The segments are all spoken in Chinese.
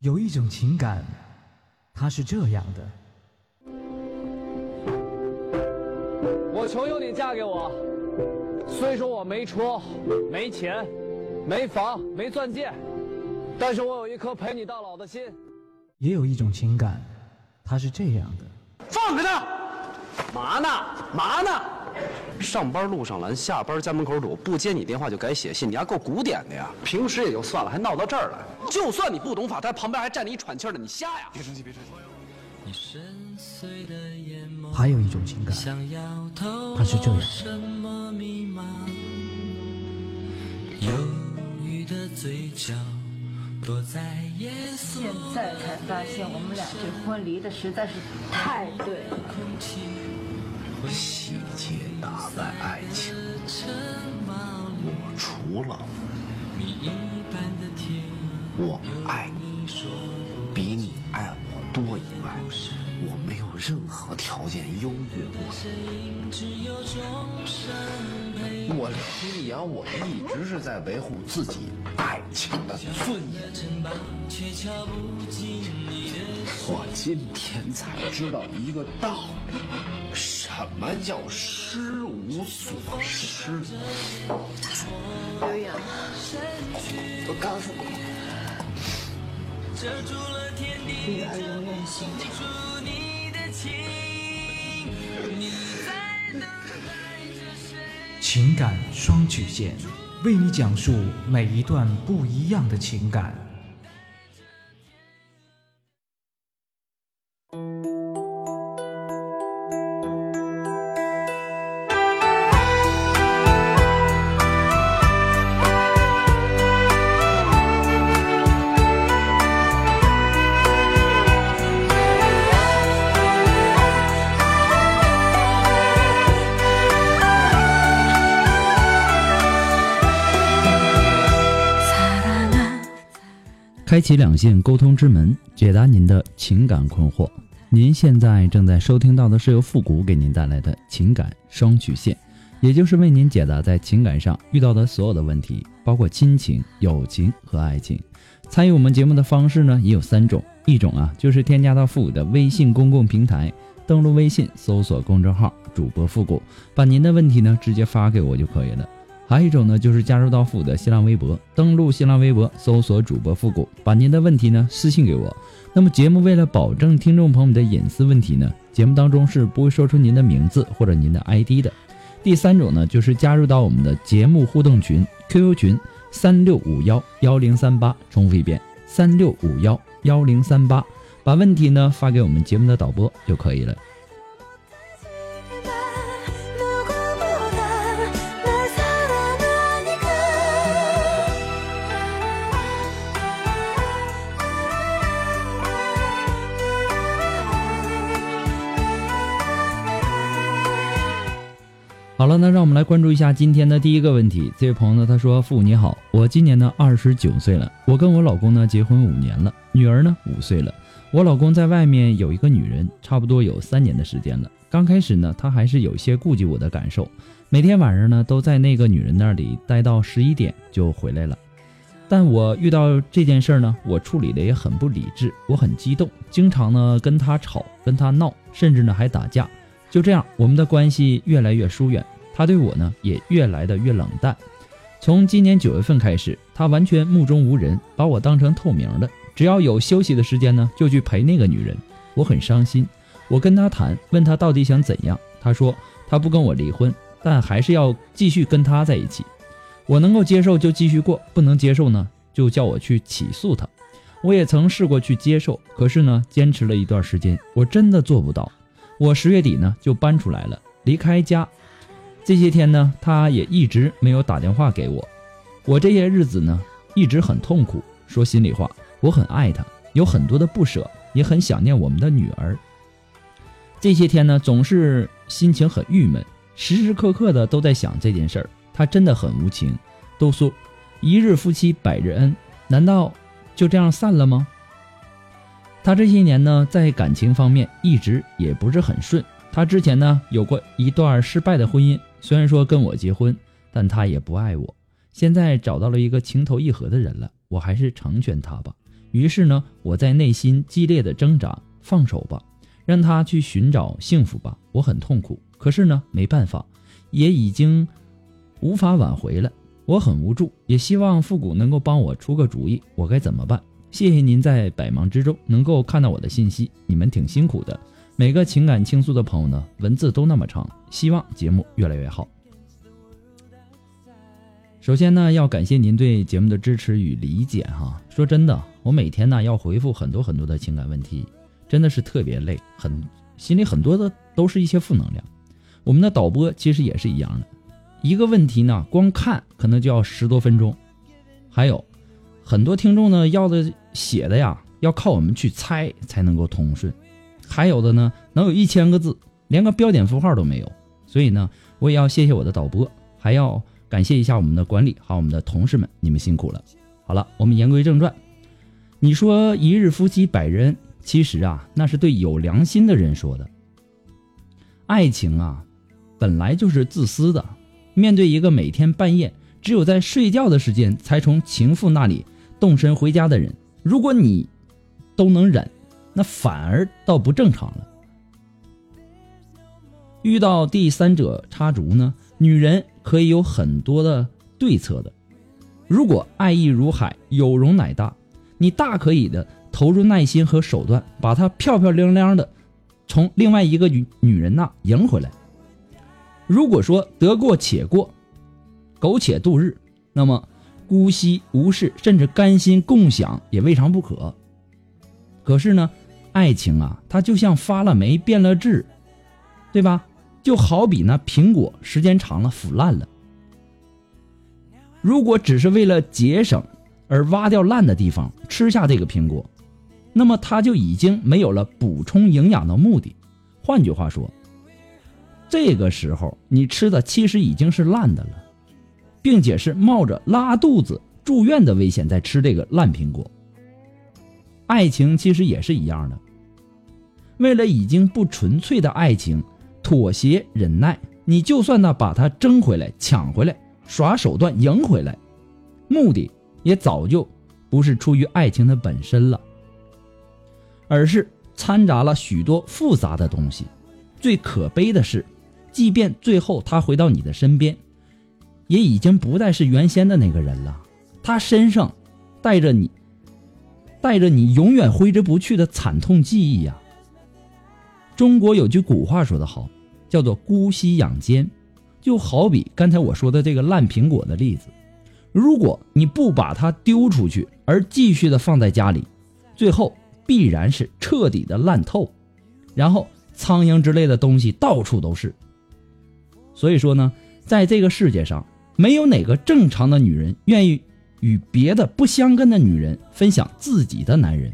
有一种情感，它是这样的。我求求你嫁给我，虽说我没车、没钱、没房、没钻戒，但是我有一颗陪你到老的心。也有一种情感，它是这样的。放开他！嘛呢？嘛呢？上班路上拦，下班家门口堵，不接你电话就改写信，你还够古典的呀！平时也就算了，还闹到这儿来。就算你不懂法，他旁边还站着一喘气的，你瞎呀？别生气，别生气。还有一种情感，它是这样。现在才发现，我们俩这婚离的实在是太对了。细节打败爱情，我除了我爱你。比你爱我多以外，我没有任何条件优越过。我李阳，我一直是在维护自己爱情的尊严。我今天才知道一个道理，什么叫失无所失？刘洋，我告诉你，遮住了天地，你爱的人，心出你的情。情感双曲线，为你讲述每一段不一样的情感。开启两性沟通之门，解答您的情感困惑。您现在正在收听到的是由复古给您带来的情感双曲线，也就是为您解答在情感上遇到的所有的问题，包括亲情、友情和爱情。参与我们节目的方式呢，也有三种，一种啊就是添加到复古的微信公共平台，登录微信搜索公众号主播复古，把您的问题呢直接发给我就可以了。还有一种呢，就是加入到复古的新浪微博，登录新浪微博，搜索主播复古，把您的问题呢私信给我。那么节目为了保证听众朋友们的隐私问题呢，节目当中是不会说出您的名字或者您的 ID 的。第三种呢，就是加入到我们的节目互动群 QQ 群三六五幺幺零三八，重复一遍三六五幺幺零三八，把问题呢发给我们节目的导播就可以了。好了，那让我们来关注一下今天的第一个问题。这位朋友呢，他说：“父母你好，我今年呢二十九岁了，我跟我老公呢结婚五年了，女儿呢五岁了。我老公在外面有一个女人，差不多有三年的时间了。刚开始呢，他还是有些顾及我的感受，每天晚上呢都在那个女人那里待到十一点就回来了。但我遇到这件事呢，我处理的也很不理智，我很激动，经常呢跟他吵，跟他闹，甚至呢还打架。就这样，我们的关系越来越疏远。”他对我呢也越来的越冷淡，从今年九月份开始，他完全目中无人，把我当成透明的，只要有休息的时间呢，就去陪那个女人。我很伤心，我跟他谈，问他到底想怎样，他说他不跟我离婚，但还是要继续跟他在一起。我能够接受就继续过，不能接受呢就叫我去起诉他。我也曾试过去接受，可是呢坚持了一段时间，我真的做不到。我十月底呢就搬出来了，离开家。这些天呢，他也一直没有打电话给我。我这些日子呢，一直很痛苦。说心里话，我很爱他，有很多的不舍，也很想念我们的女儿。这些天呢，总是心情很郁闷，时时刻刻的都在想这件事儿。他真的很无情。都说一日夫妻百日恩，难道就这样散了吗？他这些年呢，在感情方面一直也不是很顺。他之前呢，有过一段失败的婚姻。虽然说跟我结婚，但他也不爱我。现在找到了一个情投意合的人了，我还是成全他吧。于是呢，我在内心激烈的挣扎，放手吧，让他去寻找幸福吧。我很痛苦，可是呢，没办法，也已经无法挽回了。我很无助，也希望复古能够帮我出个主意，我该怎么办？谢谢您在百忙之中能够看到我的信息，你们挺辛苦的。每个情感倾诉的朋友呢，文字都那么长，希望节目越来越好。首先呢，要感谢您对节目的支持与理解哈。说真的，我每天呢要回复很多很多的情感问题，真的是特别累，很心里很多的都是一些负能量。我们的导播其实也是一样的，一个问题呢，光看可能就要十多分钟，还有很多听众呢要的写的呀，要靠我们去猜才能够通顺，还有的呢能有一千个字，连个标点符号都没有。所以呢，我也要谢谢我的导播，还要。感谢一下我们的管理，还有我们的同事们，你们辛苦了。好了，我们言归正传。你说一日夫妻百日恩，其实啊，那是对有良心的人说的。爱情啊，本来就是自私的。面对一个每天半夜只有在睡觉的时间才从情妇那里动身回家的人，如果你都能忍，那反而倒不正常了。遇到第三者插足呢，女人。可以有很多的对策的。如果爱意如海，有容乃大，你大可以的投入耐心和手段，把她漂漂亮亮的从另外一个女女人那赢回来。如果说得过且过，苟且度日，那么姑息无视，甚至甘心共享也未尝不可。可是呢，爱情啊，它就像发了霉变了质，对吧？就好比那苹果，时间长了腐烂了。如果只是为了节省而挖掉烂的地方吃下这个苹果，那么它就已经没有了补充营养的目的。换句话说，这个时候你吃的其实已经是烂的了，并且是冒着拉肚子、住院的危险在吃这个烂苹果。爱情其实也是一样的，为了已经不纯粹的爱情。妥协忍耐，你就算呢把它争回来、抢回来、耍手段赢回来，目的也早就不是出于爱情的本身了，而是掺杂了许多复杂的东西。最可悲的是，即便最后他回到你的身边，也已经不再是原先的那个人了。他身上带着你，带着你永远挥之不去的惨痛记忆呀。中国有句古话说得好，叫做“姑息养奸”，就好比刚才我说的这个烂苹果的例子。如果你不把它丢出去，而继续的放在家里，最后必然是彻底的烂透，然后苍蝇之类的东西到处都是。所以说呢，在这个世界上，没有哪个正常的女人愿意与别的不相干的女人分享自己的男人。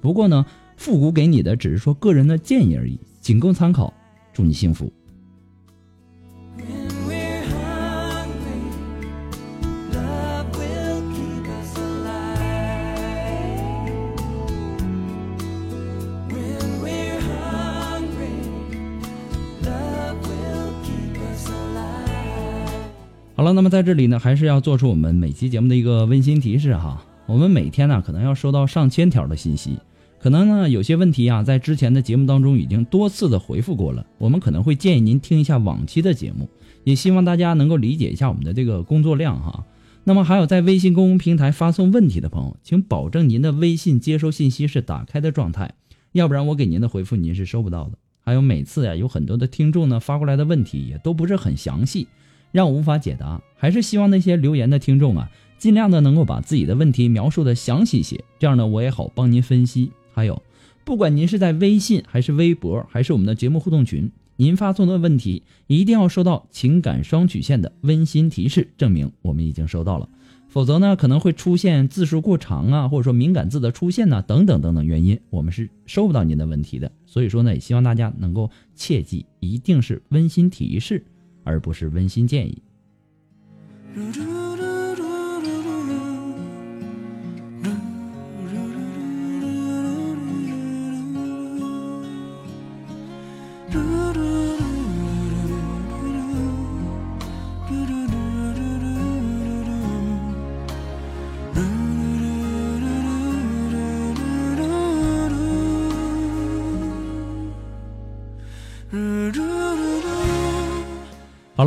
不过呢。复古给你的只是说个人的建议而已，仅供参考。祝你幸福。好了，那么在这里呢，还是要做出我们每期节目的一个温馨提示哈。我们每天呢，可能要收到上千条的信息。可能呢，有些问题啊，在之前的节目当中已经多次的回复过了。我们可能会建议您听一下往期的节目，也希望大家能够理解一下我们的这个工作量哈。那么还有在微信公众平台发送问题的朋友，请保证您的微信接收信息是打开的状态，要不然我给您的回复您是收不到的。还有每次呀，有很多的听众呢发过来的问题也都不是很详细，让我无法解答。还是希望那些留言的听众啊，尽量的能够把自己的问题描述的详细些，这样呢我也好帮您分析。还有，不管您是在微信还是微博，还是我们的节目互动群，您发送的问题一定要收到情感双曲线的温馨提示，证明我们已经收到了。否则呢，可能会出现字数过长啊，或者说敏感字的出现呢，等等等等原因，我们是收不到您的问题的。所以说呢，也希望大家能够切记，一定是温馨提示，而不是温馨建议。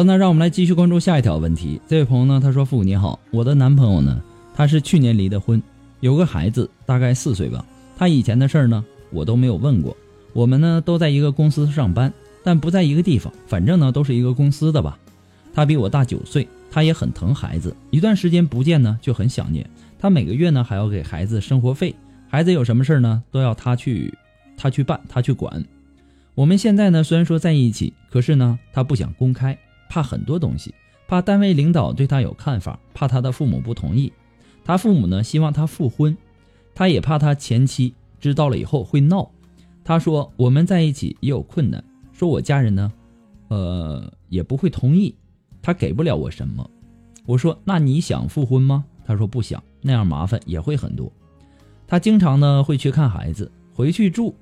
了，那让我们来继续关注下一条问题。这位朋友呢，他说：“父母你好，我的男朋友呢，他是去年离的婚，有个孩子，大概四岁吧。他以前的事儿呢，我都没有问过。我们呢都在一个公司上班，但不在一个地方，反正呢都是一个公司的吧。他比我大九岁，他也很疼孩子，一段时间不见呢就很想念。他每个月呢还要给孩子生活费，孩子有什么事儿呢都要他去，他去办，他去管。我们现在呢虽然说在一起，可是呢他不想公开。”怕很多东西，怕单位领导对他有看法，怕他的父母不同意。他父母呢希望他复婚，他也怕他前妻知道了以后会闹。他说我们在一起也有困难，说我家人呢，呃也不会同意，他给不了我什么。我说那你想复婚吗？他说不想，那样麻烦也会很多。他经常呢会去看孩子，回去住，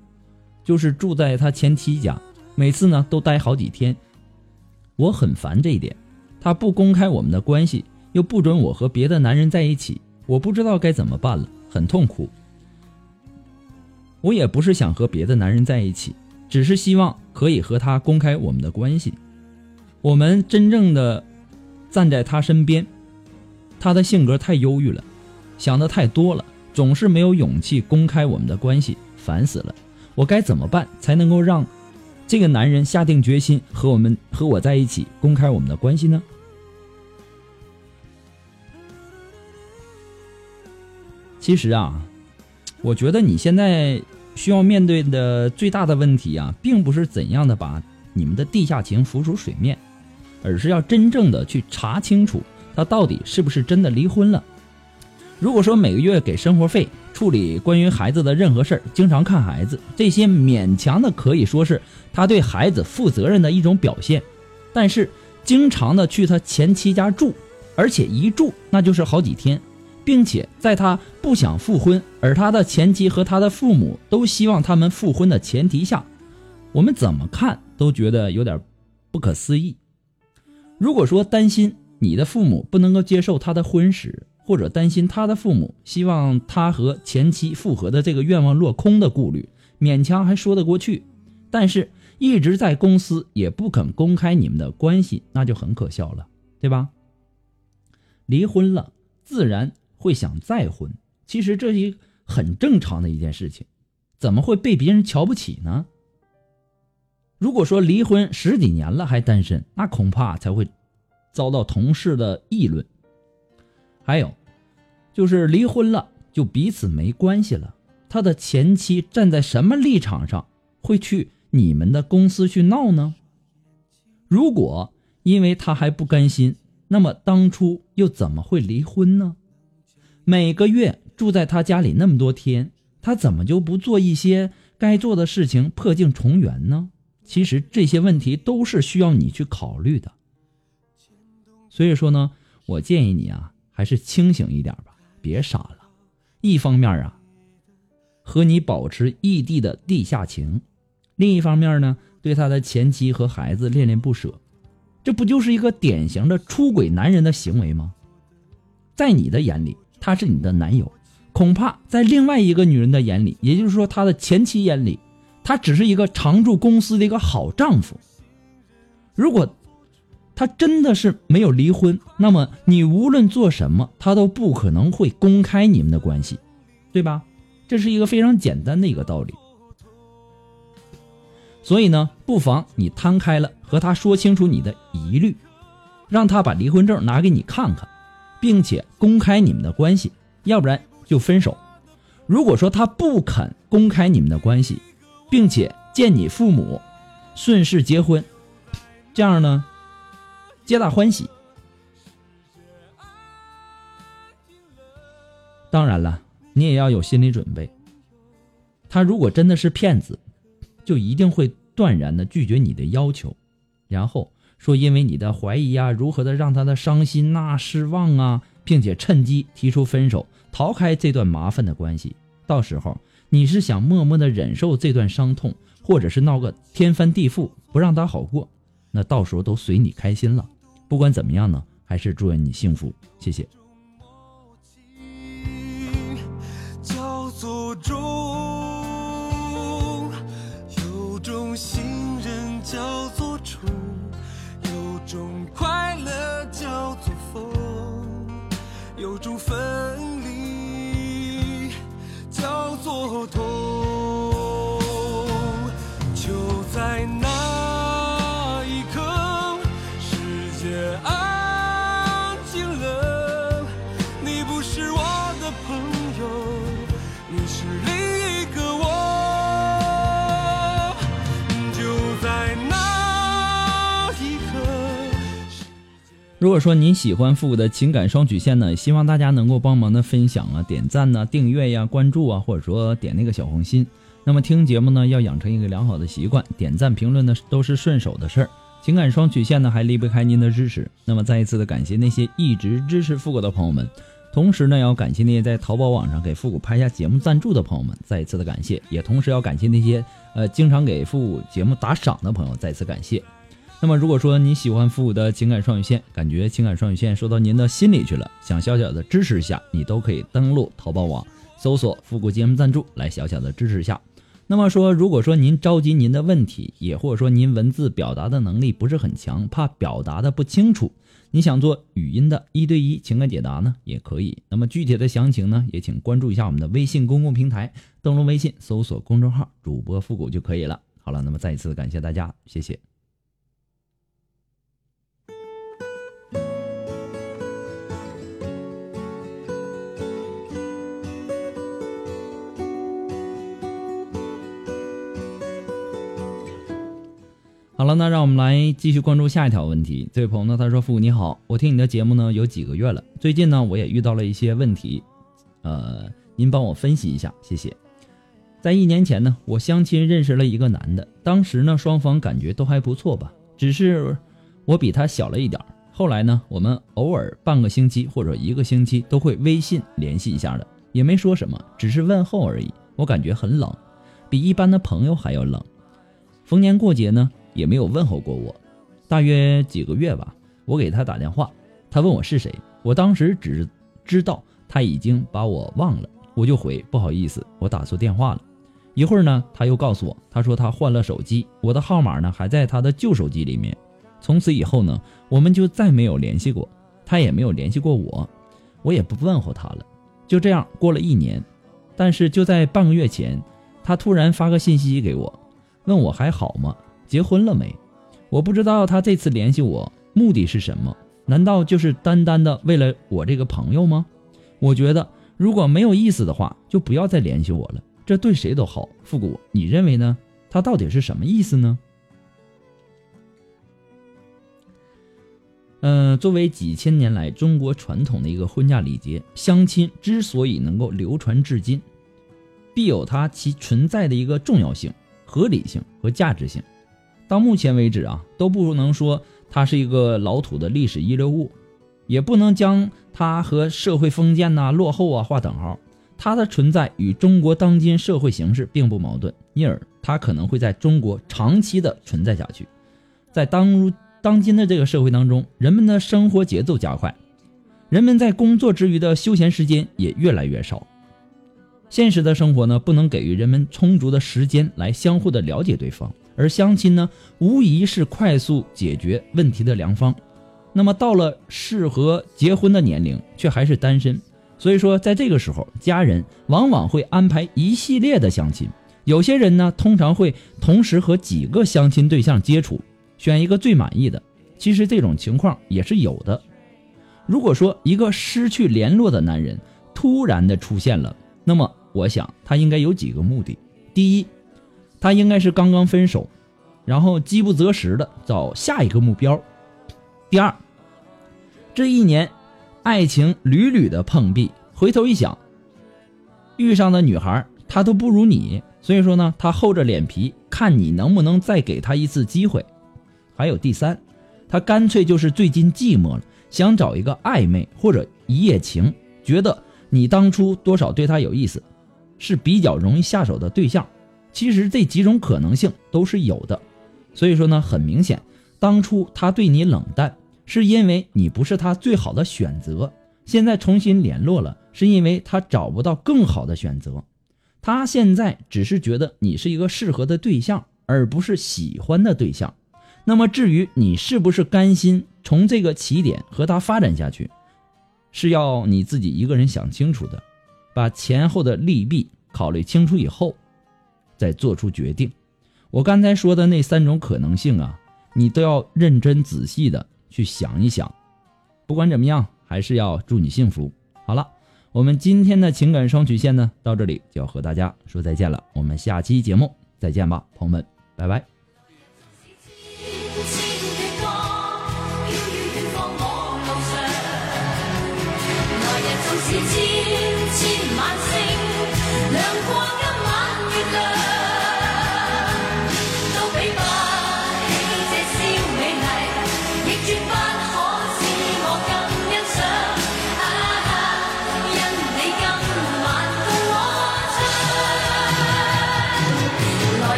就是住在他前妻家，每次呢都待好几天。我很烦这一点，他不公开我们的关系，又不准我和别的男人在一起，我不知道该怎么办了，很痛苦。我也不是想和别的男人在一起，只是希望可以和他公开我们的关系，我们真正的站在他身边。他的性格太忧郁了，想的太多了，总是没有勇气公开我们的关系，烦死了。我该怎么办才能够让？这个男人下定决心和我们和我在一起，公开我们的关系呢？其实啊，我觉得你现在需要面对的最大的问题啊，并不是怎样的把你们的地下情浮出水面，而是要真正的去查清楚他到底是不是真的离婚了。如果说每个月给生活费。处理关于孩子的任何事儿，经常看孩子，这些勉强的可以说是他对孩子负责任的一种表现。但是，经常的去他前妻家住，而且一住那就是好几天，并且在他不想复婚，而他的前妻和他的父母都希望他们复婚的前提下，我们怎么看都觉得有点不可思议。如果说担心你的父母不能够接受他的婚史，或者担心他的父母希望他和前妻复合的这个愿望落空的顾虑，勉强还说得过去。但是，一直在公司也不肯公开你们的关系，那就很可笑了，对吧？离婚了，自然会想再婚。其实这是一很正常的一件事情，怎么会被别人瞧不起呢？如果说离婚十几年了还单身，那恐怕才会遭到同事的议论。还有，就是离婚了就彼此没关系了。他的前妻站在什么立场上会去你们的公司去闹呢？如果因为他还不甘心，那么当初又怎么会离婚呢？每个月住在他家里那么多天，他怎么就不做一些该做的事情破镜重圆呢？其实这些问题都是需要你去考虑的。所以说呢，我建议你啊。还是清醒一点吧，别傻了。一方面啊，和你保持异地的地下情；另一方面呢，对他的前妻和孩子恋恋不舍。这不就是一个典型的出轨男人的行为吗？在你的眼里，他是你的男友；恐怕在另外一个女人的眼里，也就是说他的前妻眼里，他只是一个常驻公司的一个好丈夫。如果。他真的是没有离婚，那么你无论做什么，他都不可能会公开你们的关系，对吧？这是一个非常简单的一个道理。所以呢，不妨你摊开了和他说清楚你的疑虑，让他把离婚证拿给你看看，并且公开你们的关系，要不然就分手。如果说他不肯公开你们的关系，并且见你父母，顺势结婚，这样呢？皆大欢喜。当然了，你也要有心理准备。他如果真的是骗子，就一定会断然的拒绝你的要求，然后说因为你的怀疑啊，如何的让他的伤心呐、失望啊，并且趁机提出分手，逃开这段麻烦的关系。到时候你是想默默的忍受这段伤痛，或者是闹个天翻地覆，不让他好过，那到时候都随你开心了。不管怎么样呢，还是祝愿你幸福，谢谢。说您喜欢复古的情感双曲线呢，希望大家能够帮忙的分享啊、点赞呐、订阅呀、关注啊，或者说点那个小红心。那么听节目呢，要养成一个良好的习惯，点赞评论呢都是顺手的事儿。情感双曲线呢还离不开您的支持。那么再一次的感谢那些一直支持复古的朋友们，同时呢要感谢那些在淘宝网上给复古拍下节目赞助的朋友们，再一次的感谢，也同时要感谢那些呃经常给复古节目打赏的朋友，再次感谢。那么，如果说你喜欢复古的情感双语线，感觉情感双语线说到您的心里去了，想小小的支持一下，你都可以登录淘宝网，搜索“复古节目赞助”来小小的支持一下。那么说，如果说您着急您的问题，也或者说您文字表达的能力不是很强，怕表达的不清楚，你想做语音的一对一情感解答呢，也可以。那么具体的详情呢，也请关注一下我们的微信公共平台，登录微信搜索公众号“主播复古”就可以了。好了，那么再一次感谢大家，谢谢。好了，那让我们来继续关注下一条问题。这位朋友呢，他说：“父母你好，我听你的节目呢有几个月了，最近呢我也遇到了一些问题，呃，您帮我分析一下，谢谢。在一年前呢，我相亲认识了一个男的，当时呢双方感觉都还不错吧，只是我比他小了一点。后来呢，我们偶尔半个星期或者一个星期都会微信联系一下的，也没说什么，只是问候而已。我感觉很冷，比一般的朋友还要冷。逢年过节呢。”也没有问候过我，大约几个月吧。我给他打电话，他问我是谁，我当时只知道他已经把我忘了，我就回不好意思，我打错电话了。一会儿呢，他又告诉我，他说他换了手机，我的号码呢还在他的旧手机里面。从此以后呢，我们就再没有联系过，他也没有联系过我，我也不问候他了。就这样过了一年，但是就在半个月前，他突然发个信息给我，问我还好吗？结婚了没？我不知道他这次联系我目的是什么？难道就是单单的为了我这个朋友吗？我觉得如果没有意思的话，就不要再联系我了，这对谁都好。复古，你认为呢？他到底是什么意思呢？嗯，作为几千年来中国传统的一个婚嫁礼节，相亲之所以能够流传至今，必有它其存在的一个重要性、合理性和价值性。到目前为止啊，都不能说它是一个老土的历史遗留物，也不能将它和社会封建呐、落后啊划等号。它的存在与中国当今社会形势并不矛盾，因而它可能会在中国长期的存在下去。在当如当今的这个社会当中，人们的生活节奏加快，人们在工作之余的休闲时间也越来越少。现实的生活呢，不能给予人们充足的时间来相互的了解对方。而相亲呢，无疑是快速解决问题的良方。那么到了适合结婚的年龄，却还是单身，所以说在这个时候，家人往往会安排一系列的相亲。有些人呢，通常会同时和几个相亲对象接触，选一个最满意的。其实这种情况也是有的。如果说一个失去联络的男人突然的出现了，那么我想他应该有几个目的：第一，他应该是刚刚分手，然后饥不择食的找下一个目标。第二，这一年，爱情屡屡的碰壁，回头一想，遇上的女孩她都不如你，所以说呢，他厚着脸皮看你能不能再给他一次机会。还有第三，他干脆就是最近寂寞了，想找一个暧昧或者一夜情，觉得你当初多少对他有意思，是比较容易下手的对象。其实这几种可能性都是有的，所以说呢，很明显，当初他对你冷淡，是因为你不是他最好的选择。现在重新联络了，是因为他找不到更好的选择。他现在只是觉得你是一个适合的对象，而不是喜欢的对象。那么至于你是不是甘心从这个起点和他发展下去，是要你自己一个人想清楚的，把前后的利弊考虑清楚以后，再做出决定。我刚才说的那三种可能性啊，你都要认真仔细的去想一想。不管怎么样，还是要祝你幸福。好了，我们今天的情感双曲线呢，到这里就要和大家说再见了。我们下期节目再见吧，朋友们，拜拜。